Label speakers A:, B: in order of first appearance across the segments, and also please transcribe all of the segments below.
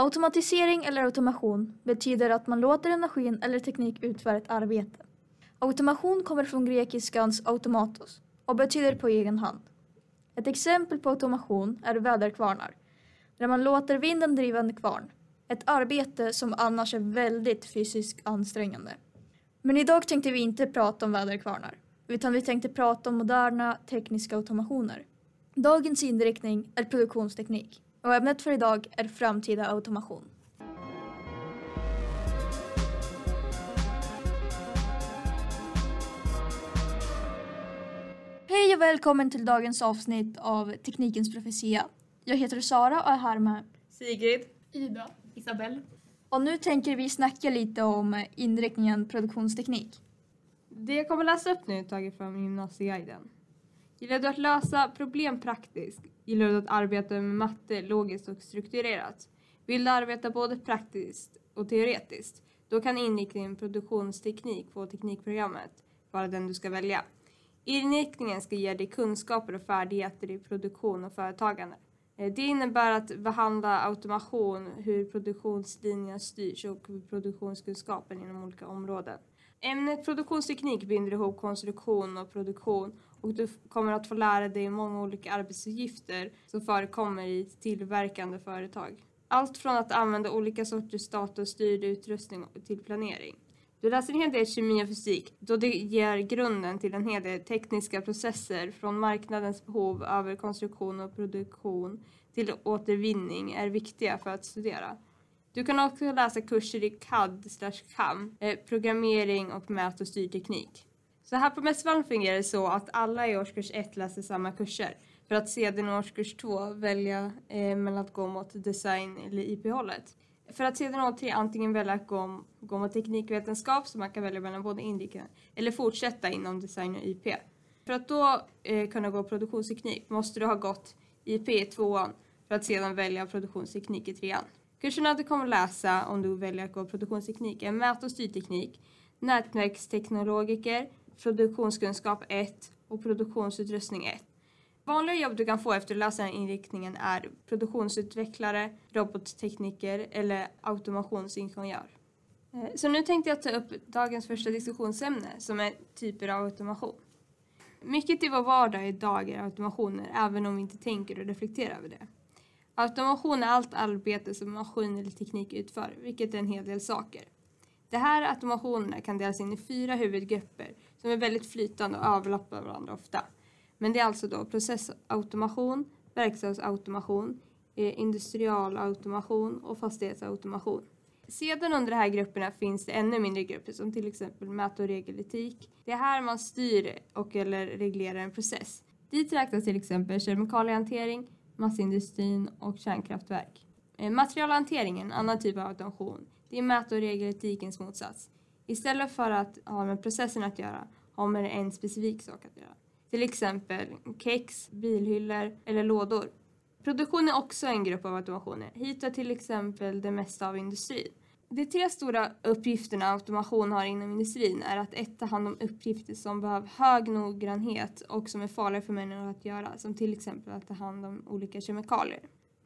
A: Automatisering eller automation betyder att man låter en maskin eller teknik utföra ett arbete. Automation kommer från grekiskans automatos och betyder på egen hand. Ett exempel på automation är väderkvarnar, där man låter vinden driva en kvarn. Ett arbete som annars är väldigt fysiskt ansträngande. Men idag tänkte vi inte prata om väderkvarnar, utan vi tänkte prata om moderna tekniska automationer. Dagens inriktning är produktionsteknik och ämnet för idag är framtida automation. Hej och välkommen till dagens avsnitt av Teknikens profetia. Jag heter Sara och är här med
B: Sigrid.
C: Ida.
D: Isabelle.
A: och nu tänker vi snacka lite om inriktningen produktionsteknik.
B: Det jag kommer läsa upp nu är taget från Gymnasieguiden. Gillar du att lösa problem praktiskt? Gillar du att arbeta med matte logiskt och strukturerat? Vill du arbeta både praktiskt och teoretiskt? Då kan inriktningen produktionsteknik på teknikprogrammet vara den du ska välja. Inriktningen ska ge dig kunskaper och färdigheter i produktion och företagande. Eh, det innebär att behandla automation, hur produktionslinjen styrs och produktionskunskapen inom olika områden. Ämnet produktionsteknik binder ihop konstruktion och produktion och du kommer att få lära dig många olika arbetsuppgifter som förekommer i tillverkande företag. Allt från att använda olika sorters datorstyrd utrustning till planering. Du läser en hel del kemi och fysik då det ger grunden till en hel del tekniska processer från marknadens behov över konstruktion och produktion till återvinning är viktiga för att studera. Du kan också läsa kurser i CAD CAM, eh, programmering och mät och styrteknik. Så här på Mässvallen fungerar det så att alla i årskurs 1 läser samma kurser för att sedan i årskurs 2 välja eh, mellan att gå mot design eller IP-hållet. För att sedan år 3 antingen välja att gå, gå mot teknikvetenskap så man kan välja mellan båda inriktningarna eller fortsätta inom design och IP. För att då eh, kunna gå produktionsteknik måste du ha gått IP i tvåan för att sedan välja produktionsteknik i trean. Kurserna du kommer läsa om du väljer att gå produktionsteknik är mät och styrteknik, nätverksteknologiker, produktionskunskap 1 och produktionsutrustning 1. Vanliga jobb du kan få efter att läsa den här inriktningen är produktionsutvecklare, robottekniker eller automationsingenjör. Eh, så nu tänkte jag ta upp dagens första diskussionsämne som är typer av automation. Mycket i vår vardag idag är automationer även om vi inte tänker och reflekterar över det. Automation är allt arbete som maskin eller teknik utför, vilket är en hel del saker. De här automationerna kan delas in i fyra huvudgrupper som är väldigt flytande och överlappar varandra ofta. Men det är alltså då processautomation, verkstadsautomation, eh, industrialautomation och fastighetsautomation. Sedan under de här grupperna finns det ännu mindre grupper som till exempel mät och regeletik. Det är här man styr och eller reglerar en process. Dit räknas till exempel kemikaliehantering, massindustrin och kärnkraftverk. Eh, materialhanteringen, Materialhantering är en annan typ av automation. Det är mät och regeletikens motsats. Istället för att ha med processen att göra har man en specifik sak att göra. Till exempel kex, bilhyllor eller lådor. Produktion är också en grupp av automationer. Hit hör till exempel det mesta av industrin. De tre stora uppgifterna automation har inom industrin är att ett ta hand om uppgifter som behöver hög noggrannhet och som är farliga för människor att göra, som till exempel att ta hand om olika kemikalier.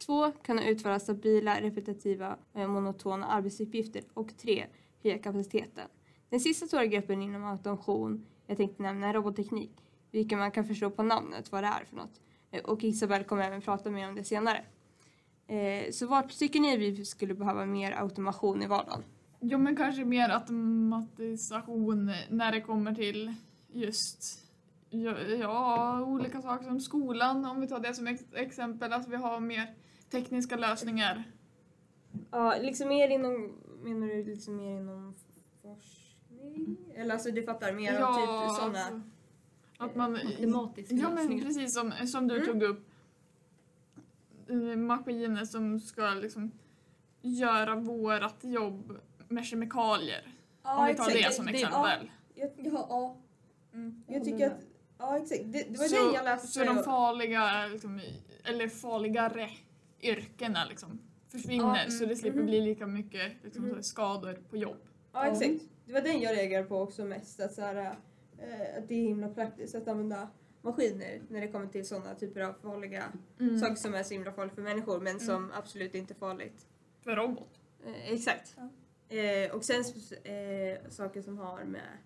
B: Två, kunna utföra stabila, repetitiva, eh, monotona arbetsuppgifter. Och tre, höja kapaciteten. Den sista stora gruppen inom automation jag tänkte nämna är robotteknik, vilket man kan förstå på namnet vad det är för något. Eh, och Isabel kommer även prata mer om det senare. Eh, Så vart tycker ni vi skulle behöva mer automation i vardagen?
C: Jo men kanske mer automatisation när det kommer till just ja, ja, olika saker som skolan, om vi tar det som ex- exempel, att vi har mer tekniska lösningar.
B: Ja, liksom mer inom, menar du liksom mer inom forskning? Eller alltså du fattar, mer av typ sådana?
C: alltså, att man...
D: Matematiska
C: Ja men
D: lösningar.
C: precis som, som du
B: Mm.
C: tog upp. Maskiner som ska liksom göra vårat jobb med kemikalier. om vi tar det som exempel.
B: Ja, ja, ja.
C: Mm.
B: Jag tycker att, ja exakt, det, det var
C: så,
B: den jag läste.
C: så de farliga, liksom, eller farligare yrkena liksom, försvinner
B: Ja,
C: så det slipper
B: mhm.
C: bli lika mycket liksom, här skador på jobb.
B: Ja exakt, det var den jag reagerade på också mest. Att, så här, eh, att det är himla praktiskt att använda maskiner när det kommer till sådana typer av farliga saker som är så himla farliga för människor men som absolut inte är farligt
C: För robot.
B: Eh, exakt. Eh, och sen eh, saker som har med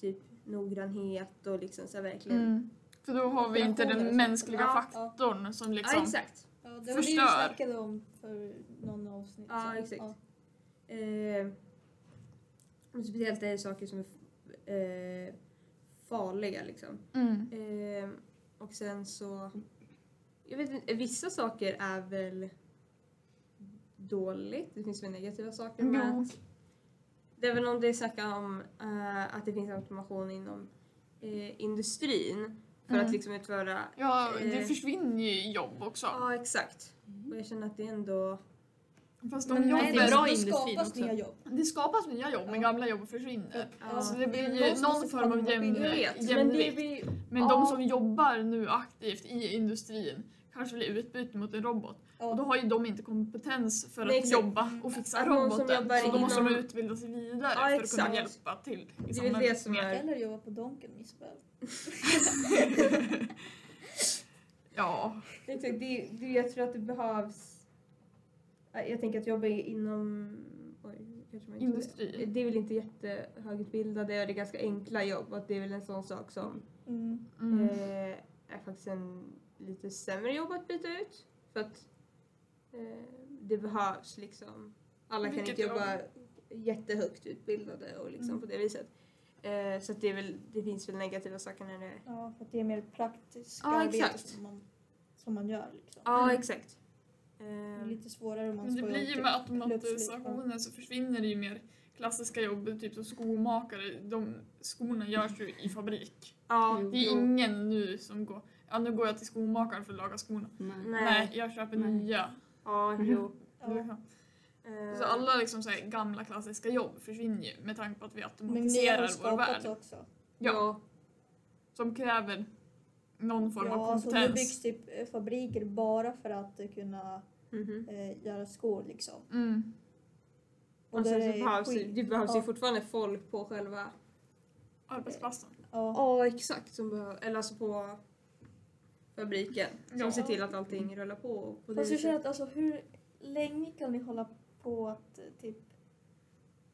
B: typ noggrannhet och liksom så verkligen.
C: Mm. För då har vi inte den mänskliga
B: Ja.
C: faktorn som liksom...
B: Ja, exakt.
A: Ja, det var det
C: Förstör.
A: vi snackade om för någon avsnitt
B: Ja, exakt. Eh, speciellt är det saker som är eh, farliga liksom.
C: Mm.
B: Eh, och sen så, jag vet inte, vissa saker är väl dåligt. Det finns väl negativa saker med
C: Jo.
B: att- Det är väl om det snackar om eh, att det finns automation inom eh, industrin för
C: Mm.
B: att liksom utföra
C: Ja, det
B: Eh.
C: försvinner ju jobb också.
B: Ja, exakt. Och jag känner att det är ändå...
C: Fast de
A: Men
C: jobbar...
A: nej,
E: det är bra
A: det skapas
E: också.
A: nya jobb.
C: Det skapas nya jobb, men gamla jobb försvinner.
B: Ja.
C: Så det blir
A: Någon
C: ju någon form av
B: vet, men blir...
C: Men de som jobbar nu aktivt i industrin kanske blir utbyte mot en robot. Och då har ju de inte kompetens för att
B: Nej,
C: jobba och fixa
B: Att
C: roboten. Så då måste de
B: inom-
C: utbilda sig vidare
B: Ja,
C: för att kunna hjälpa till i
B: Det är väl det som är...
A: Eller jobba på Donken, Isabel.
C: Ja,
B: Exakt, det, det, jag tror att det behövs... Jag tänker att jobba inom... Oj,
C: Industri.
B: Det är väl inte jättehögutbildade och det är ganska enkla jobb. Och det är väl en sån sak som
A: Mm.
C: mm.
B: eh, är faktiskt en lite sämre jobb att byta ut. För att eh, det behövs liksom. Alla kan
C: Vilket
B: inte jobba
C: jobb?
B: jättehögt utbildade och liksom
A: Mm.
B: på det viset. Eh, så att det, är väl, det finns väl negativa saker när det...
A: Ja, för att det är mer praktiska
B: Ja,
A: arbete som man, som man gör. Liksom.
B: Ja,
C: Mm.
B: exakt.
A: Det är
B: Eh,
A: lite svårare om man
C: Men det blir ju
A: jobba
C: med automatisationen så försvinner det ju mer klassiska jobb, typ som skomakare. De skorna görs ju i fabrik.
B: ja,
C: Det är
B: jo.
C: ingen nu som går, ja nu går jag till skomakaren för att laga skorna.
E: Nej.
B: Nej.
C: Jag köper
E: Nej.
C: nya.
B: Ja, jo.
A: Ja.
B: Eh,
C: Så alla liksom så här gamla klassiska jobb försvinner ju med tanke på att vi automatiserar vår värld.
A: också.
C: Ja, som kräver någon form av
A: Ja, så nu
C: kompetens.
A: byggs typ eh, fabriker bara för att kunna
B: Mhm.
A: eh, göra skor liksom.
C: Mm.
A: Och
B: Och sen
A: där
B: så
A: är
B: behövs,
A: skit-
B: det behövs ju
A: ja.
B: fortfarande folk på själva...
C: Arbetsplatsen.
A: Ja.
B: Ja, exakt. Som behöver, eller alltså på fabriken. Som
C: Ja.
B: ser till att allting rullar på. på
A: Fast jag känner att alltså, hur länge kan vi hålla på att eh, typ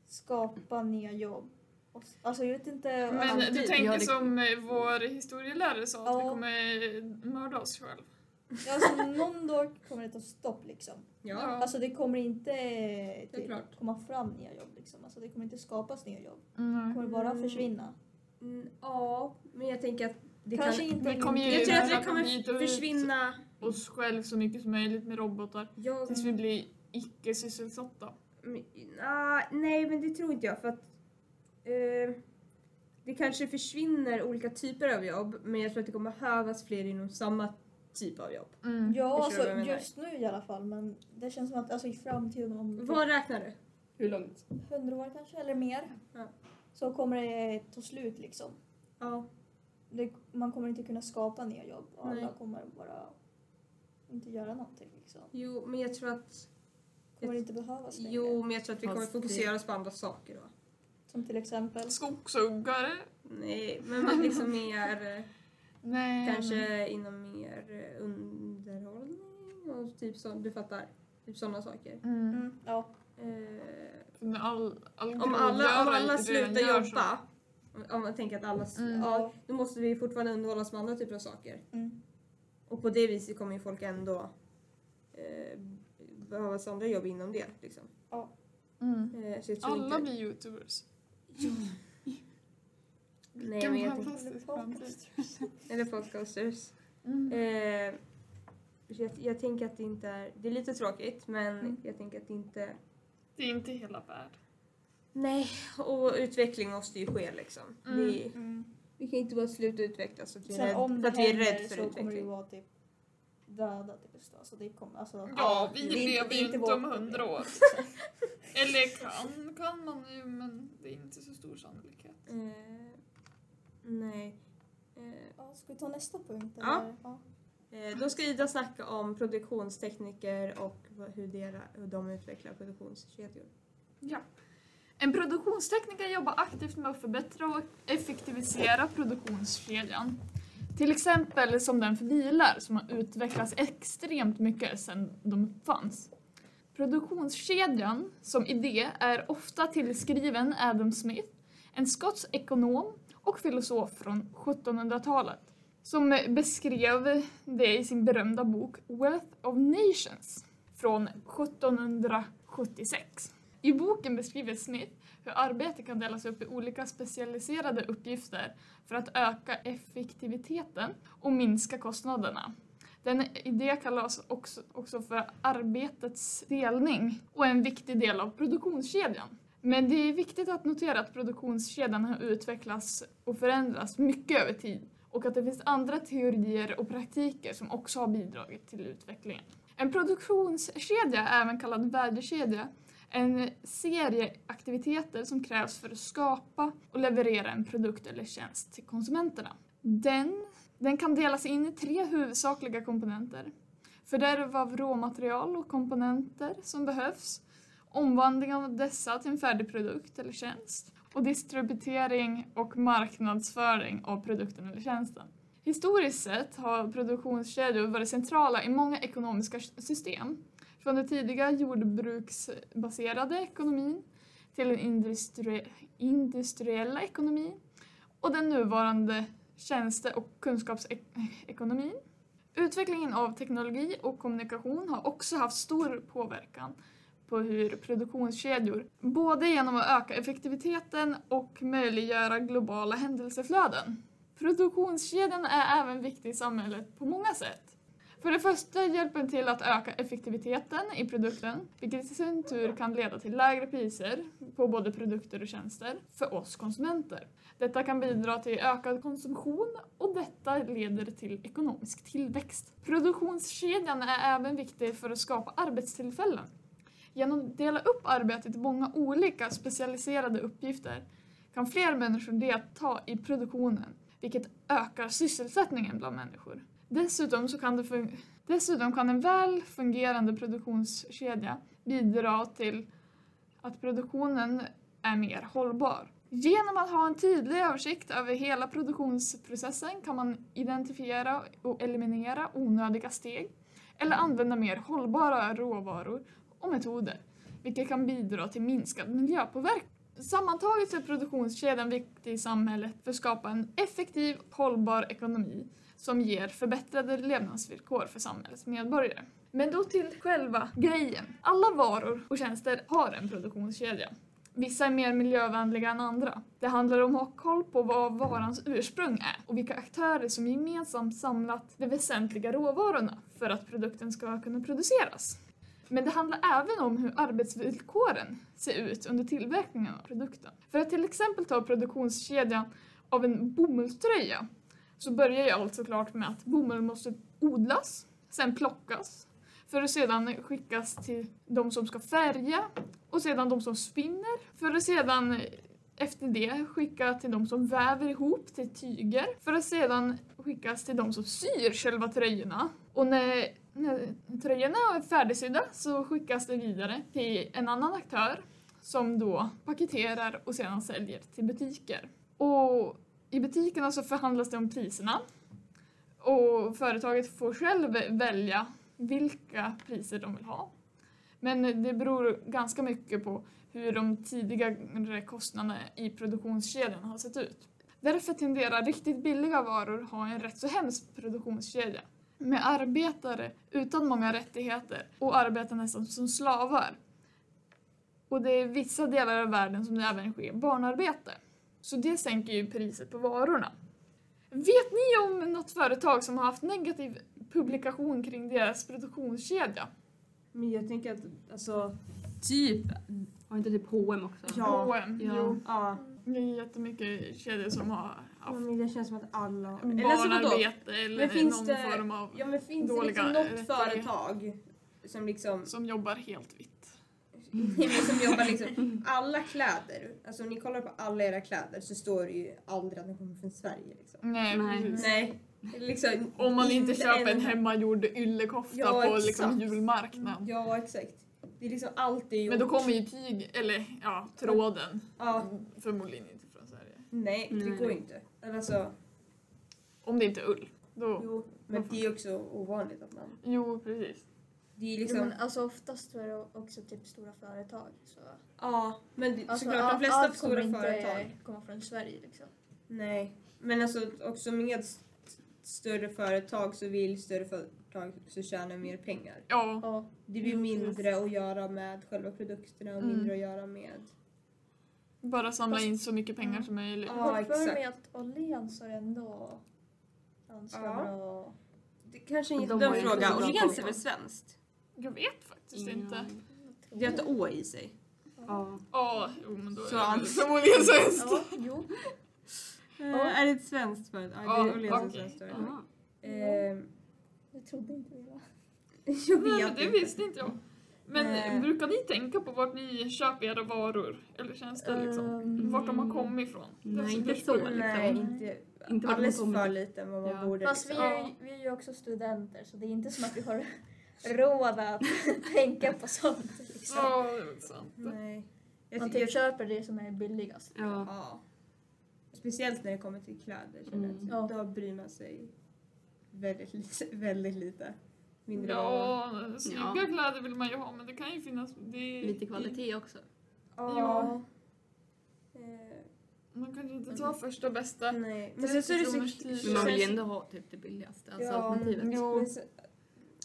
A: skapa nya jobb? Alltså jag vet inte.
C: Men
B: alltid.
C: du tänker
E: Ja, det-
C: som eh, vår historielärare sa, att vi kommer mörda oss själv.
A: Alltså, någon dag kommer det ta stopp liksom.
B: Ja.
A: Alltså det kommer inte typ,
B: klart.
A: komma fram nya jobb liksom. Alltså det kommer inte skapas nya jobb. Det
C: Mm.
A: kommer bara
B: Mm.
A: försvinna.
B: Mm, ja, men jag tänker att det
A: Kanske
B: kan...
A: inte
C: Vi kommer ju-
B: Jag tror att det kommer försvinna...
C: Oss själv så mycket som möjligt med robotar
B: Jag,
C: tills vi blir icke sysselsatta.
B: Men, ah, nej, men det tror inte jag. För att eh, det kanske försvinner olika typer av jobb, men jag tror att det kommer behövas fler inom samma typ av jobb.
C: Mm.
A: Ja, alltså just nu i alla fall. Men det känns som att alltså, i framtiden om typ
B: Vad räknar du?
E: Hur långt?
A: 100 år kanske eller mer.
B: Ja.
A: Så kommer det ta slut liksom.
B: Ja.
A: Det, man kommer inte kunna skapa nya jobb och
B: Nej.
A: alla kommer bara inte göra någonting liksom.
B: Jo, men jag tror att...
A: Kommer inte behövas längre.
B: Jo, men jag tror att vi kommer
E: det-
B: fokusera oss på andra saker då.
A: Som till exempel.
C: Skogshuggare?
B: Nej, men man liksom mer...
C: Nej.
B: Kanske inom mer eh, underhållning och typ så, du fattar. Typ sådana saker.
C: Mm.
A: Mm, ja.
B: Eh,
C: All, all
B: om alla, om alla slutar jobba, om, om man tänker att alla,
C: Mm.
B: ja, då måste vi fortfarande underhållas med andra typer av saker.
A: Mm.
B: Och på det viset kommer ju folk ändå eh, behövas andra jobb inom det. Liksom.
C: Så. Mm.
B: Eh,
C: Alla
B: inte,
C: blir youtubers.
B: Nej, men jag
C: framtid.
B: eller podcasters.
C: Mm.
B: Eh, jag, jag tänker att det inte är, det är lite tråkigt men
A: Mm.
B: jag tänker att det inte
C: Det är inte hela världen.
B: Nej, och utveckling måste ju ske liksom.
C: Mm.
B: Vi,
A: Mm.
B: vi kan inte bara sluta utvecklas för att vi är,
A: Sen
B: rädd,
A: om
B: för
A: det
B: att vi är
A: händer
B: rädd för
A: så kommer det ju
B: utveckling.
A: vara typ döda typ. så. Alltså det kommer, alltså,
C: Ja, vi
A: det är
C: lever
A: det
C: ju inte om hundra år. Eller kan, kan man ju, men det är inte så stor sannolikhet.
B: Eh, nej. Eh,
A: Ja, ska vi ta nästa punkt?
B: Ja.
A: Eller? ja.
B: eh, då ska Ida snacka om produktionstekniker och hur, dera, hur de utvecklar produktionskedjor.
C: Ja. En produktionstekniker jobbar aktivt med att förbättra och effektivisera produktionskedjan. Till exempel som den för bilar som har utvecklats extremt mycket sedan de uppfanns. Produktionskedjan som idé är ofta tillskriven Adam Smith, en skotsk ekonom och filosof från 1700-talet, som beskrev det i sin berömda bok Wealth of Nations från 1776. I boken beskriver Smith hur arbete kan delas upp i olika specialiserade uppgifter för att öka effektiviteten och minska kostnaderna. Den idé kallas också, också för arbetets delning och är en viktig del av produktionskedjan. Men det är viktigt att notera att produktionskedjan har utvecklats och förändrats mycket över tid och att det finns andra teorier och praktiker som också har bidragit till utvecklingen. En produktionskedja, även kallad värdekedja, är en serie aktiviteter som krävs för att skapa och leverera en produkt eller tjänst till konsumenterna. Den, den kan delas in i tre huvudsakliga komponenter. Fördärv av råmaterial och komponenter som behövs, omvandling av dessa till en färdig produkt eller tjänst och distributering och marknadsföring av produkten eller tjänsten. Historiskt sett har produktionskedjor varit centrala i många ekonomiska system. Från den tidiga jordbruksbaserade ekonomin till den industri industriella ekonomin och den nuvarande tjänste och kunskapsekonomin. Utvecklingen av teknologi och kommunikation har också haft stor påverkan på hur produktionskedjor, både genom att öka effektiviteten och möjliggöra globala händelseflöden. Produktionskedjan är även viktig i samhället på många sätt. För det första hjälper den till att öka effektiviteten i produkten, vilket i sin tur kan leda till lägre priser på både produkter och tjänster för oss konsumenter. Detta kan bidra till ökad konsumtion och detta leder till ekonomisk tillväxt. Produktionskedjan är även viktig för att skapa arbetstillfällen. Genom att dela upp arbetet i många olika specialiserade uppgifter kan fler människor delta i produktionen, vilket ökar sysselsättningen bland människor. Dessutom, så kan, det fun- dessutom kan en väl fungerande produktionskedja bidra till att produktionen är mer hållbar. Genom att ha en tydlig översikt över hela produktionsprocessen kan man identifiera och eliminera onödiga steg eller använda mer hållbara råvaror och metoder, vilket kan bidra till minskad miljöpåverkan. Sammantaget är produktionskedjan viktig i samhället för att skapa en effektiv och hållbar ekonomi som ger förbättrade levnadsvillkor för samhällets medborgare. Men då till själva grejen. Alla varor och tjänster har en produktionskedja. Vissa är mer miljövänliga än andra. Det handlar om att ha koll på vad varans ursprung är och vilka aktörer som gemensamt samlat de väsentliga råvarorna för att produkten ska kunna produceras. Men det handlar även om hur arbetsvillkoren ser ut under tillverkningen av produkten. För att till exempel ta produktionskedjan av en bomullströja så börjar jag allt såklart med att bomull måste odlas, sen plockas, för att sedan skickas till de som ska färga och sedan de som spinner, för att sedan efter det skicka till de som väver ihop till tyger, för att sedan skickas till de som syr själva tröjorna. Och när tröjorna är färdigsydda så skickas det vidare till en annan aktör som då paketerar och sedan säljer till butiker. Och i butikerna så förhandlas det om priserna och företaget får själv välja vilka priser de vill ha. Men det beror ganska mycket på hur de tidigare kostnaderna i produktionskedjan har sett ut. Därför tenderar riktigt billiga varor ha en rätt så hemsk produktionskedja med arbetare utan många rättigheter och arbetar nästan som slavar. Och det är i vissa delar av världen som det även sker barnarbete. Så det sänker ju priset på varorna. Vet ni om något företag som har haft negativ publikation kring deras produktionskedja?
B: Men jag tänker att alltså,
E: Typ. Har inte typ H&M också?
B: Ja.
C: H&M,
E: Ja.
C: jo.
B: ja.
C: Det är jättemycket kedjor som har
B: ja men det känns som att alla... Eller alltså vadå?
C: barnarbete eller
B: Men finns
C: någon
B: det-
C: form av
B: Ja men finns det liksom något företag som liksom,
C: som jobbar helt vitt.
B: som jobbar liksom, alla kläder, alltså om ni kollar på alla era kläder så står det ju aldrig att de kommer från Sverige liksom.
C: Nej,
E: Nej.
C: precis.
B: Nej. Liksom,
C: Om man inte köper en
B: en
C: hemmagjord yllekofta
B: Ja,
C: på
B: exakt.
C: liksom julmarknad.
B: Ja exakt. Det är liksom alltid gjort.
C: Men då kommer ju tyg, eller ja, tråden.
B: Ja,
C: Förmodligen inte.
B: Nej det
E: Nej.
B: går inte. Eller Alltså,
C: Om det inte är ull. Då,
B: jo, men det är också ovanligt att man...
C: jo, precis.
B: det är
A: Jo,
B: liksom...
A: men alltså oftast så är det också typ stora företag. Så.
B: Ja, men det,
A: Alltså,
B: såklart de
A: allt-
B: flesta
A: allt
B: stora
A: kommer inte
B: företag.
A: komma från Sverige liksom.
B: Nej, men alltså också med st- större företag så vill större företag så tjäna mer pengar.
C: Ja,
A: Ja.
B: Det blir
C: Mm,
B: mindre att göra med själva produkterna och
C: Mm.
B: mindre att göra med...
C: bara samla in så mycket pengar som möjligt.
B: Ja, exakt.
A: mig att Åhléns har ändå ganska
B: Ja.
A: bra...
B: Det kanske är en
E: De inte
B: fråga. Åhléns är väl svenskt?
C: Jag vet faktiskt
E: Ingen
C: inte.
B: Det har ett å i sig.
E: Ja.
C: Ja, jo men då
B: Så
C: är det förmodligen svenskt.
A: Ja, jo.
B: Är det ett svenskt företag?
C: Ja,
B: det är Åhléns
C: okej.
B: svenskt företag.
A: Jag trodde inte det. Va?
B: Jag
C: Nej,
B: vet
C: det
B: inte.
C: visste inte jag. Men
B: Eh.
C: brukar ni tänka på vart ni köper era varor eller tjänster liksom?
A: Ehm,
C: Vart de har kommit ifrån?
E: Nej,
C: är
E: inte så, liksom.
B: Nej, inte,
E: Inte
B: alldeles för lite än vad man
E: Ja.
B: borde.
A: Fast vi
B: liksom.
A: är, ju, vi är ju också studenter så det är inte som att vi har råd att tänka på sånt. Liksom.
C: Ja, det är sant.
B: Nej. Jag
A: Man typ köper det som är billigast.
E: Ja.
B: Ja. Speciellt när det kommer till kläder. känner jag.
E: Mm.
B: Då bryr man sig väldigt. Väldigt lite.
C: Ja, snygga
E: Ja.
C: kläder vill man ju ha men det kan ju finnas... Det
E: Lite kvalitet också.
C: Ja.
B: Eh,
C: Man kanske inte tar första bästa.
B: nej. Men sen så är det så...
E: man vill ju ändå ha typ det billigaste, alltså
B: Ja,
E: alternativet.
C: Jo.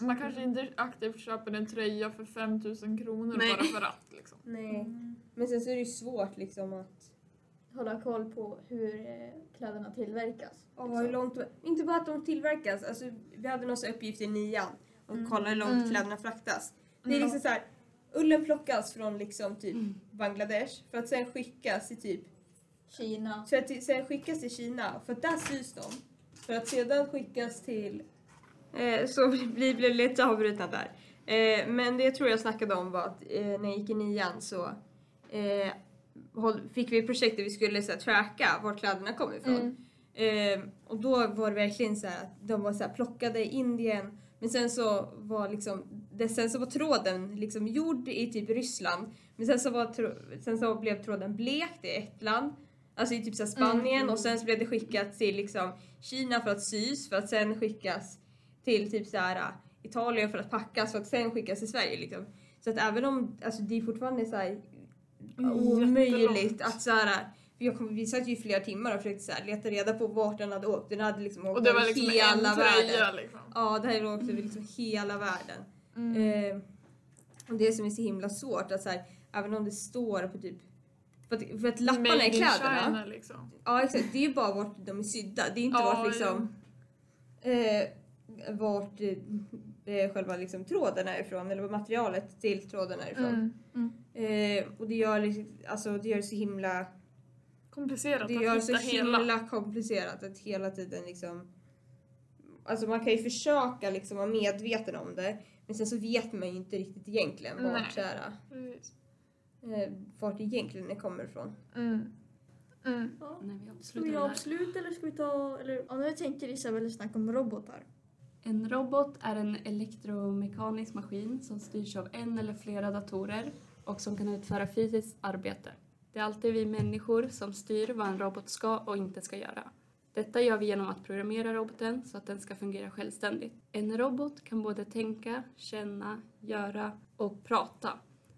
C: Man kanske inte aktivt köper en tröja för 5000 kronor
E: Nej.
C: bara för att liksom.
B: Nej. Men sen så är det ju svårt liksom att...
A: Hålla koll på hur eh, kläderna tillverkas.
B: Ja,
A: liksom.
B: hur långt... Inte bara att de tillverkas. Alltså, vi hade någon uppgift i nian. Och kolla hur långt
C: Mm.
B: kläderna fraktas. Det är
C: Mm.
B: liksom så här. Ullen plockas från liksom typ
E: Mm.
B: Bangladesh för att sen skickas till typ
A: Kina.
B: För att sen skickas till Kina, för att där sys de. För att sedan skickas till... Eh, så vi blev lite avbrutna där. Eh, men det jag tror jag snackade om var att eh, när jag gick i nian så eh, fick vi ett projekt där vi skulle så här, tracka var kläderna kom ifrån.
A: Mm.
B: Eh, och då var det verkligen så här att de var så här plockade i Indien men sen så var liksom, det, sen så var tråden liksom gjord i typ Ryssland. Men sen så, var sen så blev tråden blekt i ett land, alltså i typ så här Spanien. Och sen så blev det skickat till liksom Kina för att sys för att sen skickas till typ så här äh, Italien för att packas för att sen skickas till Sverige liksom. Så att även om, alltså det är fortfarande så här omöjligt att så här jag kom, vi satt ju i flera timmar och försökte så här, leta reda på vart den hade åkt. Den hade liksom åkt
C: Och det var liksom
B: hela
C: en tröja
B: världen.
C: liksom.
B: Ja, det här åkte liksom hela världen.
C: Mm.
B: Eh, och det som är så himla svårt att så här, även om det står på typ för att, för att lapparna
C: Made
B: i kläderna,
C: China, liksom.
B: ja exakt, det är ju bara vart de är sydda. Det är inte
C: Ja,
B: vart liksom eh, vart eh, själva liksom tråden är ifrån eller vad materialet till tråden är ifrån.
C: Mm.
B: Eh, och det gör, liksom, alltså, det gör det så himla
C: Komplicerat
B: det
C: att
B: gör
C: hitta
B: så
C: hela.
B: himla komplicerat att hela tiden liksom... Alltså man kan ju försöka liksom vara medveten om det men sen så vet man ju inte riktigt egentligen
C: Nej.
B: vart, så här, eh, vart egentligen det kommer ifrån.
C: Mm. Mm.
A: Ja.
E: När vi
A: Ska
E: avslutar
A: vi
E: det
A: avsluta eller ska vi ta... Eller, ja, nu tänker Isabelle snacka om robotar.
E: En robot är en elektromekanisk maskin som styrs av en eller flera datorer och som kan utföra fysiskt arbete. Det är alltid vi människor som styr vad en robot ska och inte ska göra. Detta gör vi genom att programmera roboten så att den ska fungera självständigt. En robot kan både tänka, känna, göra och prata.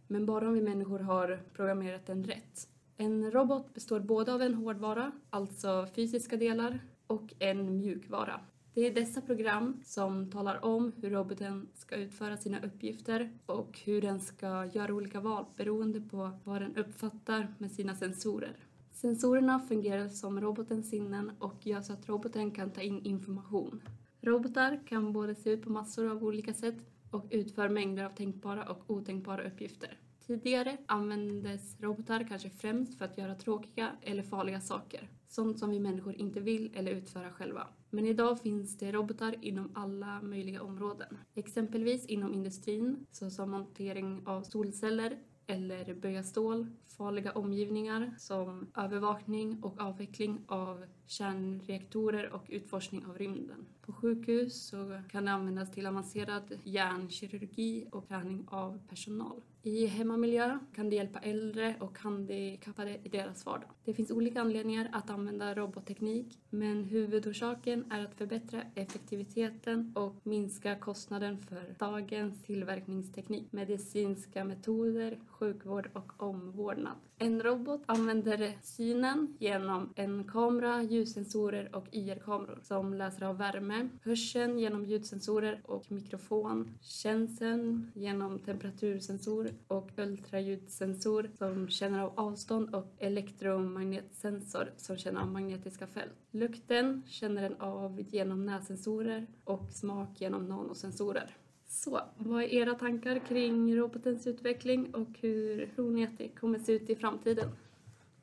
E: Men bara om vi människor har programmerat den rätt. En robot består både av en hårdvara, alltså fysiska delar, och en mjukvara. Det är dessa program som talar om hur roboten ska utföra sina uppgifter och hur den ska göra olika val beroende på vad den uppfattar med sina sensorer. Sensorerna fungerar som robotens sinnen och gör så att roboten kan ta in information. Robotar kan både se ut på massor av olika sätt och utför mängder av tänkbara och otänkbara uppgifter. Tidigare användes robotar kanske främst för att göra tråkiga eller farliga saker. Sånt som vi människor inte vill eller utföra själva. Men idag finns det robotar inom alla möjliga områden. Exempelvis inom industrin, såsom montering av solceller eller böja stål, farliga omgivningar som övervakning och avveckling av kärnreaktorer och utforskning av rymden. På sjukhus så kan det användas till avancerad hjärnkirurgi och träning av personal. I hemmamiljö kan det hjälpa äldre och handikappade i deras vardag. Det finns olika anledningar att använda robotteknik, men huvudorsaken är att förbättra effektiviteten och minska kostnaden för dagens tillverkningsteknik, medicinska metoder, sjukvård och omvårdnad. En robot använder synen genom en kamera, ljussensorer och IR-kameror som läser av värme, hörseln genom ljudsensorer och mikrofon, känseln genom temperatursensor och ultraljudssensor som känner av avstånd och elektromagnetsensor som känner av magnetiska fält. Lukten känner den av genom nässensorer och smak genom nanosensorer. Så, vad är era tankar kring robotens utveckling och hur tror ni att det kommer se ut i framtiden?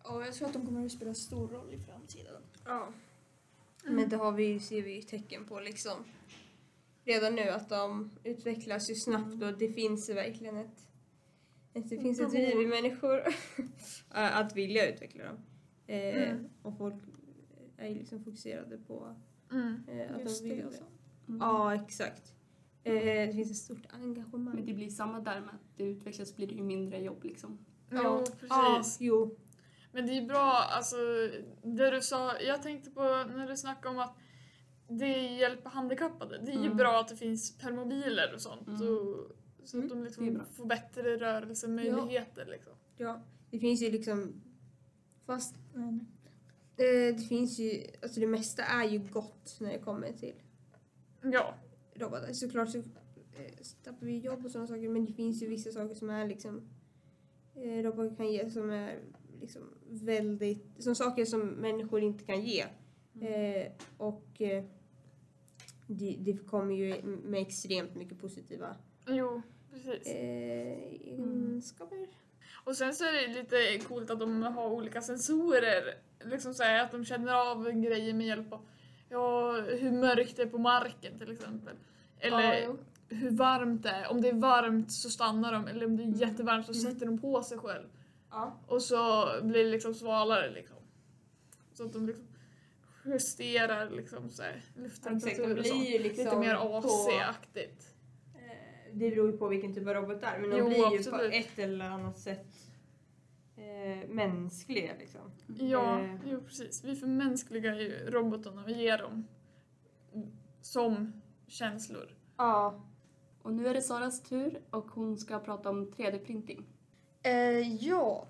A: Och jag tror att de kommer att spela stor roll i framtiden.
B: Ja. Men det har vi, ser vi ju tecken på liksom. Redan nu att de utvecklas ju snabbt och det finns verkligen ett det finns ett driv i människor att vilja utveckla dem. Eh,
C: Mm.
B: Och folk är ju liksom fokuserade på
C: Mm.
B: eh, att
A: Just
B: de vill
A: det så.
B: Ja, exakt. Eh, det finns ett stort engagemang.
E: Men det blir samma där med att det utvecklas blir det ju mindre jobb liksom.
C: Jo, precis.
B: Ja, jo.
C: Men det är bra, alltså det du sa, jag tänkte på när du snackade om att det hjälper handikappade. Det är ju
E: Mm.
C: bra att det finns permobiler och sånt.
E: Mm.
C: Och, så
B: Mm,
C: att de
E: det
C: liksom får bättre rörelsemöjligheter. Liksom.
B: Ja, det finns ju liksom
A: Fast, nej, nej.
B: Eh, det finns ju, alltså det mesta är ju gott när det kommer till
C: Ja,
B: robotar. Såklart så eh, tappar vi jobb och sådana saker men det finns ju vissa saker som är liksom eh, robotar kan ge som är liksom väldigt, som saker som människor inte kan ge. Eh, och det, det kommer ju med extremt mycket positiva
C: jo, precis.
B: eh, egenskaper.
C: Och sen så är det lite coolt att de har olika sensorer. Liksom så här, att de känner av grejer med hjälp av ja, hur mörkt det är på marken till exempel. Eller
A: Ja,
C: hur varmt det är. Om det är varmt så stannar de, eller om det är jättevarmt så sätter de på sig själv.
B: Ja.
C: Och så blir det liksom svalare liksom. Så att de liksom justerar liksom så här, lufttemperatur och
B: ju liksom
C: Lite mer AC-aktigt.
B: Det beror ju på vilken typ av robot det är, men de
C: Jo,
B: blir ju
C: absolut.
B: på ett eller annat sätt eh, mänskliga liksom.
C: Ja,
B: Eh.
C: jo precis. Vi förmänskligar ju robotarna, vi ger dem som känslor.
B: Ja.
E: Och nu är det Saras tur och hon ska prata om 3D-printing.
A: Eh, ja.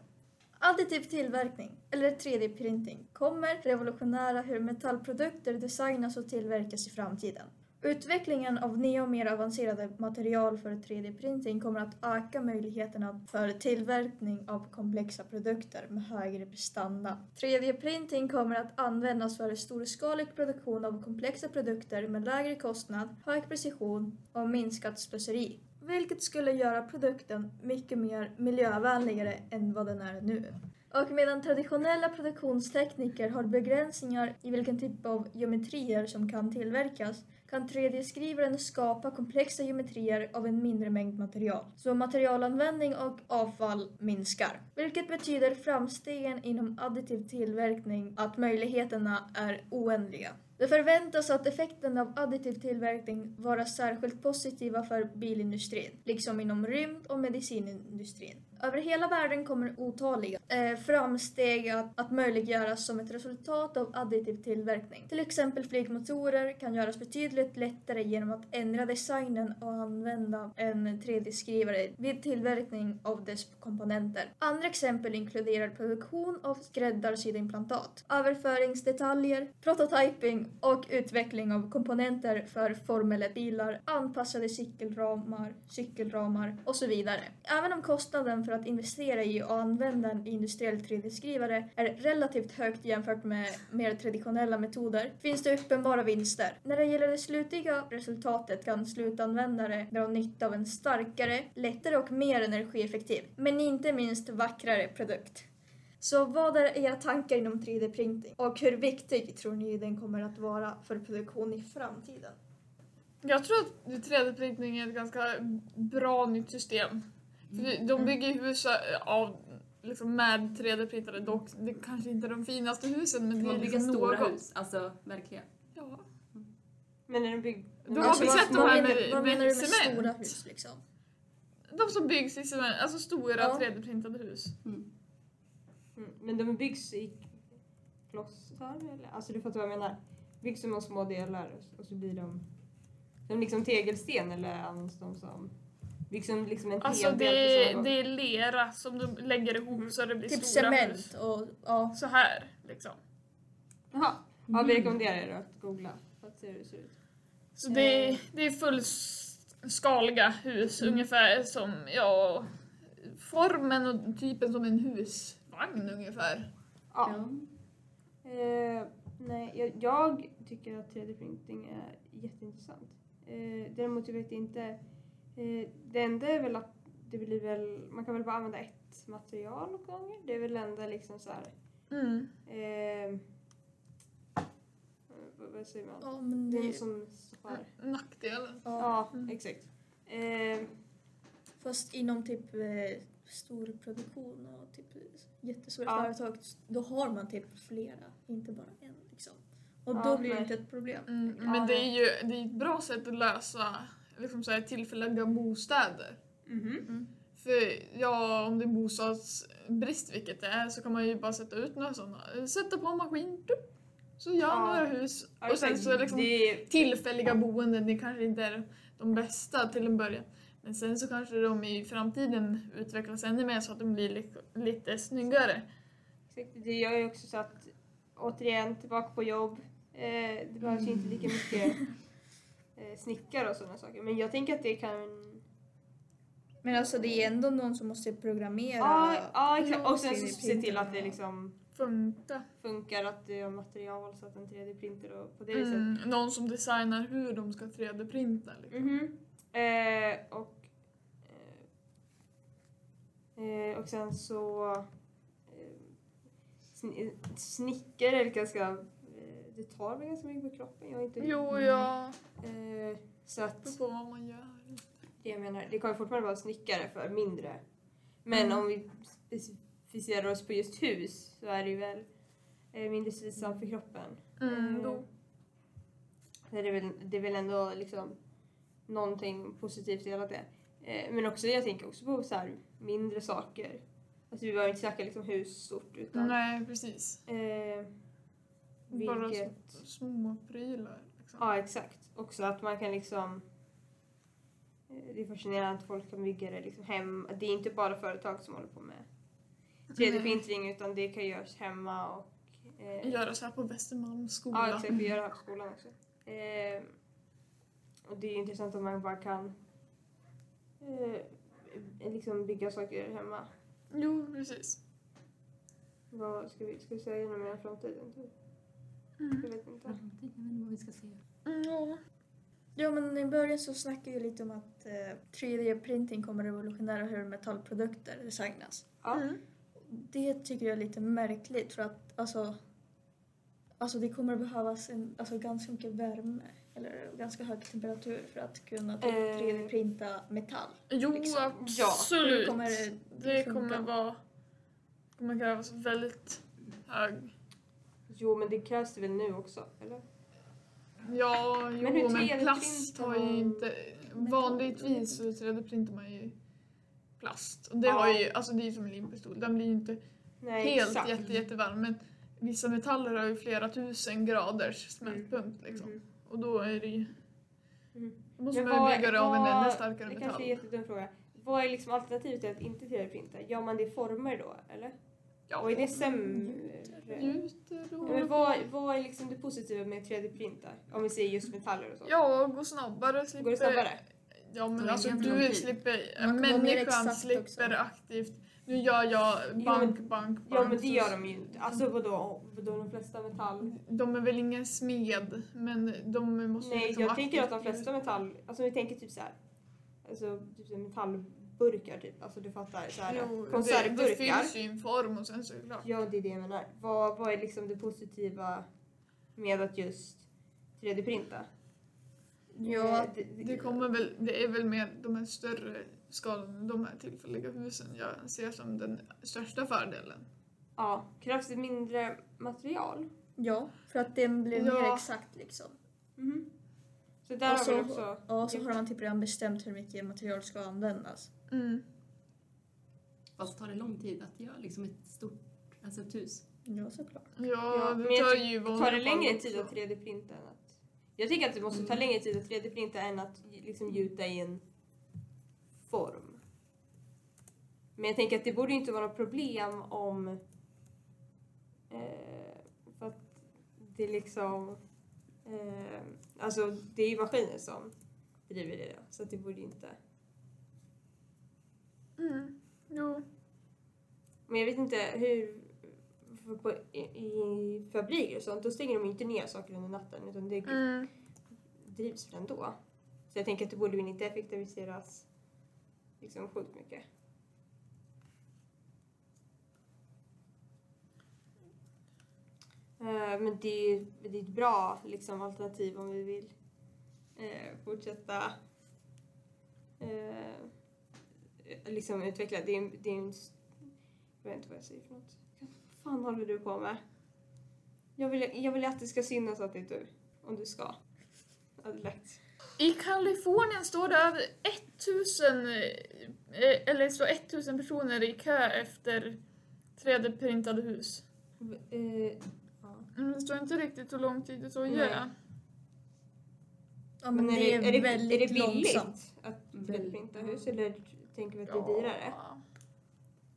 A: Additiv tillverkning, eller 3D-printing, kommer revolutionera hur metallprodukter designas och tillverkas i framtiden. Utvecklingen av nya och mer avancerade material för 3D-printing kommer att öka möjligheterna för tillverkning av komplexa produkter med högre prestanda. 3D-printing kommer att användas för storskalig produktion av komplexa produkter med lägre kostnad, hög precision och minskat slöseri. Vilket skulle göra produkten mycket mer miljövänligare än vad den är nu. Och medan traditionella produktionstekniker har begränsningar i vilken typ av geometrier som kan tillverkas kan 3D-skrivaren skapa komplexa geometrier av en mindre mängd material. Så materialanvändning och avfall minskar. Vilket betyder framstegen inom additiv tillverkning att möjligheterna är oändliga. Det förväntas att effekten av additiv tillverkning vara särskilt positiva för bilindustrin, liksom inom rymd och medicinindustrin. Över hela världen kommer otaliga eh, framsteg att, att möjliggöras som ett resultat av additiv tillverkning. Till exempel flygmotorer kan göras betydligt lättare genom att ändra designen och använda en 3D-skrivare vid tillverkning av dess komponenter. Andra exempel inkluderar produktion av skräddarsydda implantat, överföringsdetaljer, prototyping och utveckling av komponenter för Formel 1-bilar, anpassade cykelramar, cykelramar och så vidare. Även om kostnaden för att investera i och använda en industriell 3D-skrivare är relativt högt jämfört med mer traditionella metoder finns det uppenbara vinster. När det gäller det slutliga resultatet kan slutanvändare dra nytta av en starkare, lättare och mer energieffektiv, men inte minst vackrare produkt. Så vad är era tankar inom 3D-printing och hur viktig tror ni den kommer att vara för produktion i framtiden?
C: Jag tror att 3D-printing är ett ganska bra nytt system. De bygger ju hus av, liksom med 3D-printade dock. Det kanske inte är de finaste husen men det är
E: bygger
C: liksom
E: stora
C: något.
E: hus, alltså verkligen.
C: Ja.
B: Men är den byggd?
C: Då har vi
A: vad,
C: sett de
A: vad
C: här med,
A: vad
C: med
A: menar du med
C: cement.
A: stora hus liksom?
C: De som byggs i cement, alltså stora
A: Ja.
C: 3D-printade hus.
E: Mm.
B: Mm. Men de byggs i klossar eller? Alltså du fattar vad jag menar? Byggs som små delar och så blir de som liksom tegelsten eller används de som byggs som liksom en
C: Alltså det, är- det är lera som de lägger ihop
B: Mm.
C: så det blir
A: Typ
C: stora hus.
A: cement och ja.
C: Så här liksom.
B: Jaha, ja, vi rekommenderar er att googla för att se hur det ser ut.
C: Så det, är- det är fullskaliga hus
B: Mm.
C: ungefär som, ja, formen och typen som en husvagn ungefär.
B: Ja.
E: Ja.
B: Eh, nej, jag, jag tycker att 3D-printing är jätteintressant. Eh, däremot jag vet inte, det enda är väl att det blir väl, man kan väl bara använda ett material åt gånger. Det är väl enda liksom så här.
C: Mm.
B: Eh, vad, säger man?
A: ja men
B: Det
A: det,
B: är som så här.
C: Nackdelen.
A: ja.
B: Ja, exakt. Eh,
A: Fast inom typ eh, stor produktion och typ jättestora
B: Ja.
A: företag då har man typ flera, inte bara en liksom. Och
B: Ja,
A: då blir det inte ett problem.
C: Mm,
B: Ja.
C: men det är ju det är ett bra sätt att lösa liksom så här, tillfälliga bostäder.
B: mhm.
C: För ja, om det är bostadsbrist, vilket det är, så kan man ju bara sätta ut några sådana. Sätta på en maskin, tup, så gör
B: Ja.
C: några hus. Och sen så liksom
B: det
C: tillfälliga boenden, det kanske inte är de bästa till en början. Men sen så kanske de i framtiden utvecklas ännu mer så att de blir li- lite snyggare.
B: exakt, det gör ju också så att återigen tillbaka på jobb. Eh, det behövs ju inte lika mycket snickare och sådana saker. Men jag tänker att det kan
A: Men alltså det är ändå någon som måste programmera.
B: Ja, ja exakt.
C: Ja,
B: Och sen så se
A: 3D-printer
B: till att det liksom
C: Funka.
B: funkar, att det är material så att en 3D-printer och på det viset.
C: Mm, någon som designar hur de ska 3D-printa. Liksom.
B: Mhm. Eh, och, eh, eh, och sen så eh, sni- snickare är ganska, eh, det tar väl ganska mycket på kroppen. Jag är inte
C: Jo, ja.
B: eh, så att
C: på vad man gör.
B: det jag menar, det kan ju fortfarande vara snickare för mindre. Men
C: Mm.
B: om vi specificerar oss på just hus så är det ju väl eh, mindre slitsamt för kroppen.
C: Mm,
B: Eh,
C: jo.
B: Det är väl, det är väl ändå liksom någonting positivt i hela det. Eh, men också, jag tänker också på så här mindre saker. Alltså vi behöver inte snacka liksom hus stort utan
C: Nej, precis.
B: eh,
C: Bara
B: vilket,
C: små prylar. Liksom.
B: ja exakt. Också att man kan liksom eh, det är fascinerande att folk kan bygga det liksom hem. Det är inte bara företag som håller på med 3D-printring utan det kan göras hemma och eh,
C: Göra så här på Västermalms skola.
B: Ja, exakt. Vi gör det här på skolan också. Eh, och det är intressant att man bara kan eh, liksom bygga saker hemma.
C: Jo, precis.
B: Vad ska vi, ska vi säga något mer om framtiden? typ?
C: Mm.
B: Jag vet inte.
E: Jag vet inte vad vi ska säga.
C: Mm, ja.
A: Ja men i början så snackade vi lite om att eh, 3D-printing kommer revolutionera hur metallprodukter designas.
B: Ja.
C: Mm.
A: Det tycker jag är lite märkligt för att alltså, alltså det kommer behövas en, alltså ganska mycket värme eller ganska hög temperatur för att kunna typ
B: Eh.
A: 3D-printa metall.
C: Jo,
A: Liksom.
C: absolut.
A: Det kommer
C: det
A: funka.
C: kommer vara... kommer krävas väldigt hög...
B: Jo, men det krävs det väl nu också, eller?
C: Ja, jo,
B: Men
C: men,
B: hur 3D-printar
C: plast har ju inte... Vanligtvis så 3D-printar man ju plast. Och det
B: Ja.
C: har ju, alltså det är ju som en limpistol, den blir ju inte
B: Nej,
C: helt
B: exakt.
C: jätte, jättevarm. Men vissa metaller har ju flera tusen graders smältpunkt liksom.
B: Mhm.
C: Och då är det ju...
B: Mhm.
C: Då måste
B: Men
C: man ju bygga det av en ännu starkare
B: Det
C: metall.
B: kanske är en jättedum fråga. Vad är liksom alternativet till att inte 3D-printa? Gör man det i former då, eller?
C: Ja,
B: Och är det sämre?
C: Gjuter
B: Ja,
C: och...
B: men vad, vad är liksom det positiva med 3D-printa? Om vi säger just metaller och så.
C: Ja, gå snabbare. Slipper...
B: Går det snabbare?
C: Ja men alltså du slipper, människan slipper
A: också.
C: aktivt. Nu gör jag bank,
B: men-
C: bank, bank.
B: Ja men det gör de ju inte. Alltså vadå? vadå de flesta metall?
C: De är väl ingen smed, men de måste
B: Nej
C: liksom
B: jag tänker att de flesta metall, alltså vi tänker typ så här. Alltså typ så här metallburkar typ. Alltså du fattar så här
C: Jo, det, det
B: konservburkar.
C: finns ju i en form och sen så är det klart.
B: Ja det är det jag menar. Vad, vad är liksom det positiva med att just 3D-printa?
A: Ja,
B: Eh, det,
C: Det kommer väl, det är väl mer de här större skalorna, de här tillfälliga husen jag ser som den största fördelen.
B: Ja, krävs det mindre material?
A: ja, för att den blir mer
C: Ja.
A: exakt liksom.
B: Mhm. Så där
A: Och
B: har
A: så,
B: vi också...
A: ja, så har man typ redan bestämt hur mycket material ska användas.
C: Mm.
E: Fast tar det lång tid att göra liksom ett stort, alltså ett hus?
A: Ja, såklart.
C: Ja,
B: Ja,
C: det tar ju
B: Tar det längre tid att 3D-printa än att... Jag tycker att det måste ta längre tid att 3D-printa än att liksom gjuta i en form. Men jag tänker att det borde inte vara något problem om... Eh, för att det liksom... Eh, alltså det är ju maskiner som driver det då, så att det borde inte...
C: Mm. Jo.
B: Men jag vet inte hur... För på, i, I fabriker och sånt, då stänger de ju inte ner saker under natten utan det
C: Mm.
B: drivs väl ändå. Så jag tänker att det borde väl inte effektiviseras liksom sjukt mycket. Eh, Men det är ju det är ett bra liksom, alternativ om vi vill eh, fortsätta eh, liksom utveckla. Det är, en- det är en... s- Jag vet inte vad jag säger för något. Vad fan håller du på med? Jag vill, jag vill att det ska synas att det är du. Om du ska. Lätt.
C: I Kalifornien står det över 1000, eh, eller står 1000 personer i kö efter 3D-printade hus. Mm, det står inte riktigt hur lång tid det tar att göra.
A: Ja, men, det, är,
B: är det,
A: väldigt
B: är det billigt
A: långsamt.
B: att printa hus eller tänker vi att det är dyrare?
C: Ja.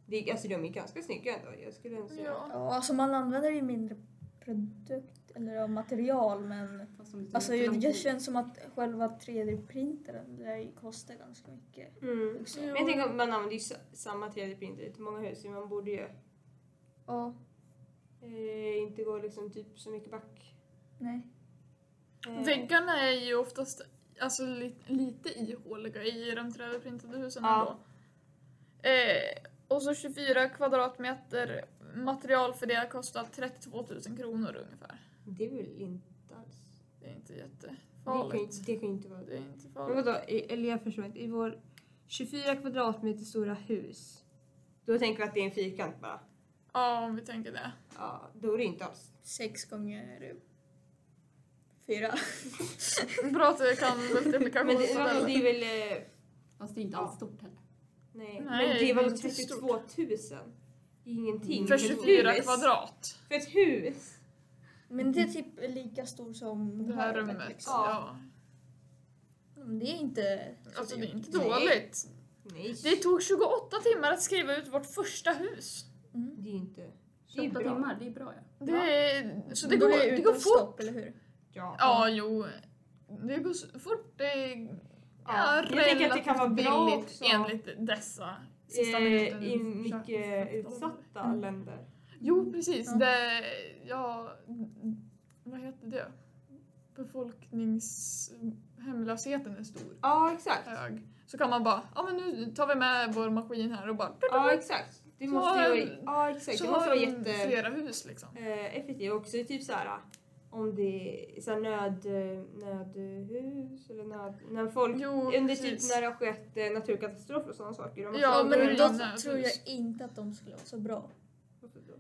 B: Det, är- alltså de är ganska snygga ändå. Jag skulle säga.
C: Ja.
A: Ja, alltså man använder ju mindre produkt eller material men
E: det
A: alltså det
E: tid.
A: känns som att själva 3D-printern lär ju kosta ganska mycket.
B: Mm. Men jag tänker att man använder ju sa- samma 3D-printer i många hus så man borde ju
A: Ja,
B: eh, inte gå liksom typ så mycket back.
A: nej.
B: Eh,
C: Väggarna är ju oftast alltså, li, lite ihåliga i de 3D-printade husen
B: Ja.
C: ändå. Eh, och så 24 kvadratmeter material för det kostar 32 000 kronor ungefär.
B: Det är väl inte alls...
C: Det är inte
B: Det kan,
C: jättefarligt.
B: det kan ju inte vara...
C: Det är inte
B: Men
C: farligt.
B: vadå, i- eller jag förstår inte. I vår 24 kvadratmeter stora hus, då tänker vi att det är en fyrkant bara.
C: Ja, om vi tänker det.
B: Ja, då är det inte alls.
A: Sex gånger fyra.
C: Bra att du kan
B: Men det, det
C: multiplikationstabellen.
B: är väl... Eh,
E: Fast det är inte
B: Ja.
E: alls stort heller.
B: nej,
C: Nej,
B: men det
C: det
B: var
C: är
B: väl
C: inte
B: 32
C: stort.
B: 000? Ingenting.
C: För
B: ett
C: 24
B: hus.
C: kvadrat.
B: För ett hus!
A: Men det är typ lika stor som
C: Det här rummet.
A: Liksom.
C: Ja.
A: Men Det är inte...
C: Alltså det är inte
B: Nej.
C: dåligt.
B: Nej,
C: Det tog 28 timmar att skriva ut vårt första hus.
A: Mm.
B: det är inte... Det är
E: 28
B: bra.
E: timmar, det är bra ja.
C: Det, är, så det
A: Då
C: går,
A: är
C: det
A: utan
C: går fort.
A: stopp, eller hur?
B: Ja.
C: Ja, jo. Det går s- fort. Det är ja,
B: Ja, jag tänker att det kan vara bra också.
C: enligt dessa sista
B: Eh,
C: minuten.
B: I mycket utsatta
A: Mm.
B: länder.
C: Jo, precis.
A: Ja.
C: Det, ja, vad heter det? Befolkningshemlösheten är stor.
B: Ja, exakt.
C: Hög. Så kan man bara, ja men nu tar vi med vår maskin här och bara
B: Ja, exakt. Det
C: Så
B: måste ju. Ja, exakt.
C: så
B: Det måste
C: har
B: vara jätte...
C: flera hus liksom.
B: eh, effektivt också. Typ så här om det är så här nöd, nödhus eller nöd... När folk...
C: Jo,
B: under typ när det har skett eh, naturkatastrofer och sådana saker. De
C: Ja,
A: men då tror jag inte att de skulle vara så bra.
B: Varför då?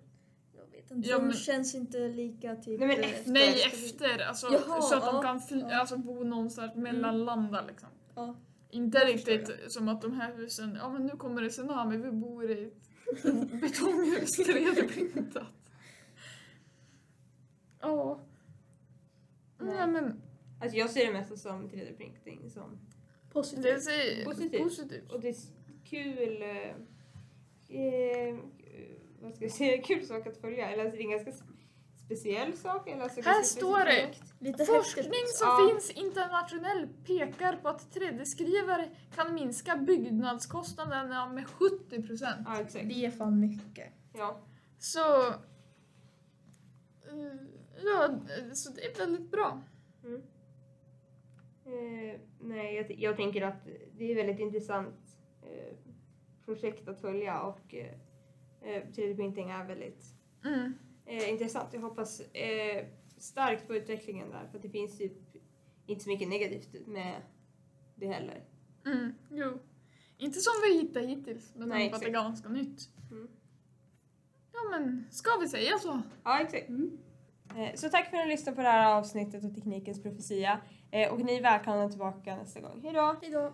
A: Jag vet inte,
C: Ja,
A: de
C: men-
A: känns inte lika typ...
B: Nej, men
A: eh,
B: efter-
C: Nej, efter. Alltså,
A: Jaha,
C: så att de
A: ja,
C: kan fly,
A: ja.
C: alltså, bo någonstans mellanlanda liksom.
A: Ja.
C: Inte
A: Det
C: riktigt som att de här husen, ja men nu kommer det tsunami, vi bor i ett betonghus 3D-printat. Ja.
B: Nej.
C: Nej men
B: Alltså jag ser det mest som 3D-printing som...
A: Positivt.
C: det är
B: Positivt.
C: positivt.
B: Och det är kul... Eh, eh, vad ska jag säga? Kul sak att följa. Eller alltså det är en ganska speciell sak. Eller alltså
C: Här står det.
A: Lite
C: Forskning
A: häftigt.
C: som
B: Ja.
C: finns internationellt pekar på att 3D-skrivare kan minska byggnadskostnaderna med 70 procent.
B: Ja, exakt.
A: Det är fan mycket.
B: Ja.
C: Så... eh, Ja, eh, så det är väldigt bra.
B: Mm. Eh, nej, jag, jag tänker att det är väldigt intressant eh, projekt att följa och eh, eh, 3D-printing är väldigt
C: Mm.
B: eh, intressant. Jag hoppas eh, starkt på utvecklingen där för att det finns typ inte så mycket negativt med det heller.
C: Mm, jo. Inte som vi hittat hittills, men
B: Nej,
C: Nej, att det är ganska nytt.
B: Mm.
C: Ja men, ska vi säga så?
B: Ja, exakt.
E: Mm.
B: Eh, så tack för att ni lyssnade på det här avsnittet av Teknikens profetia eh, och ni är välkomna tillbaka nästa gång. Hej då!
A: Hejdå!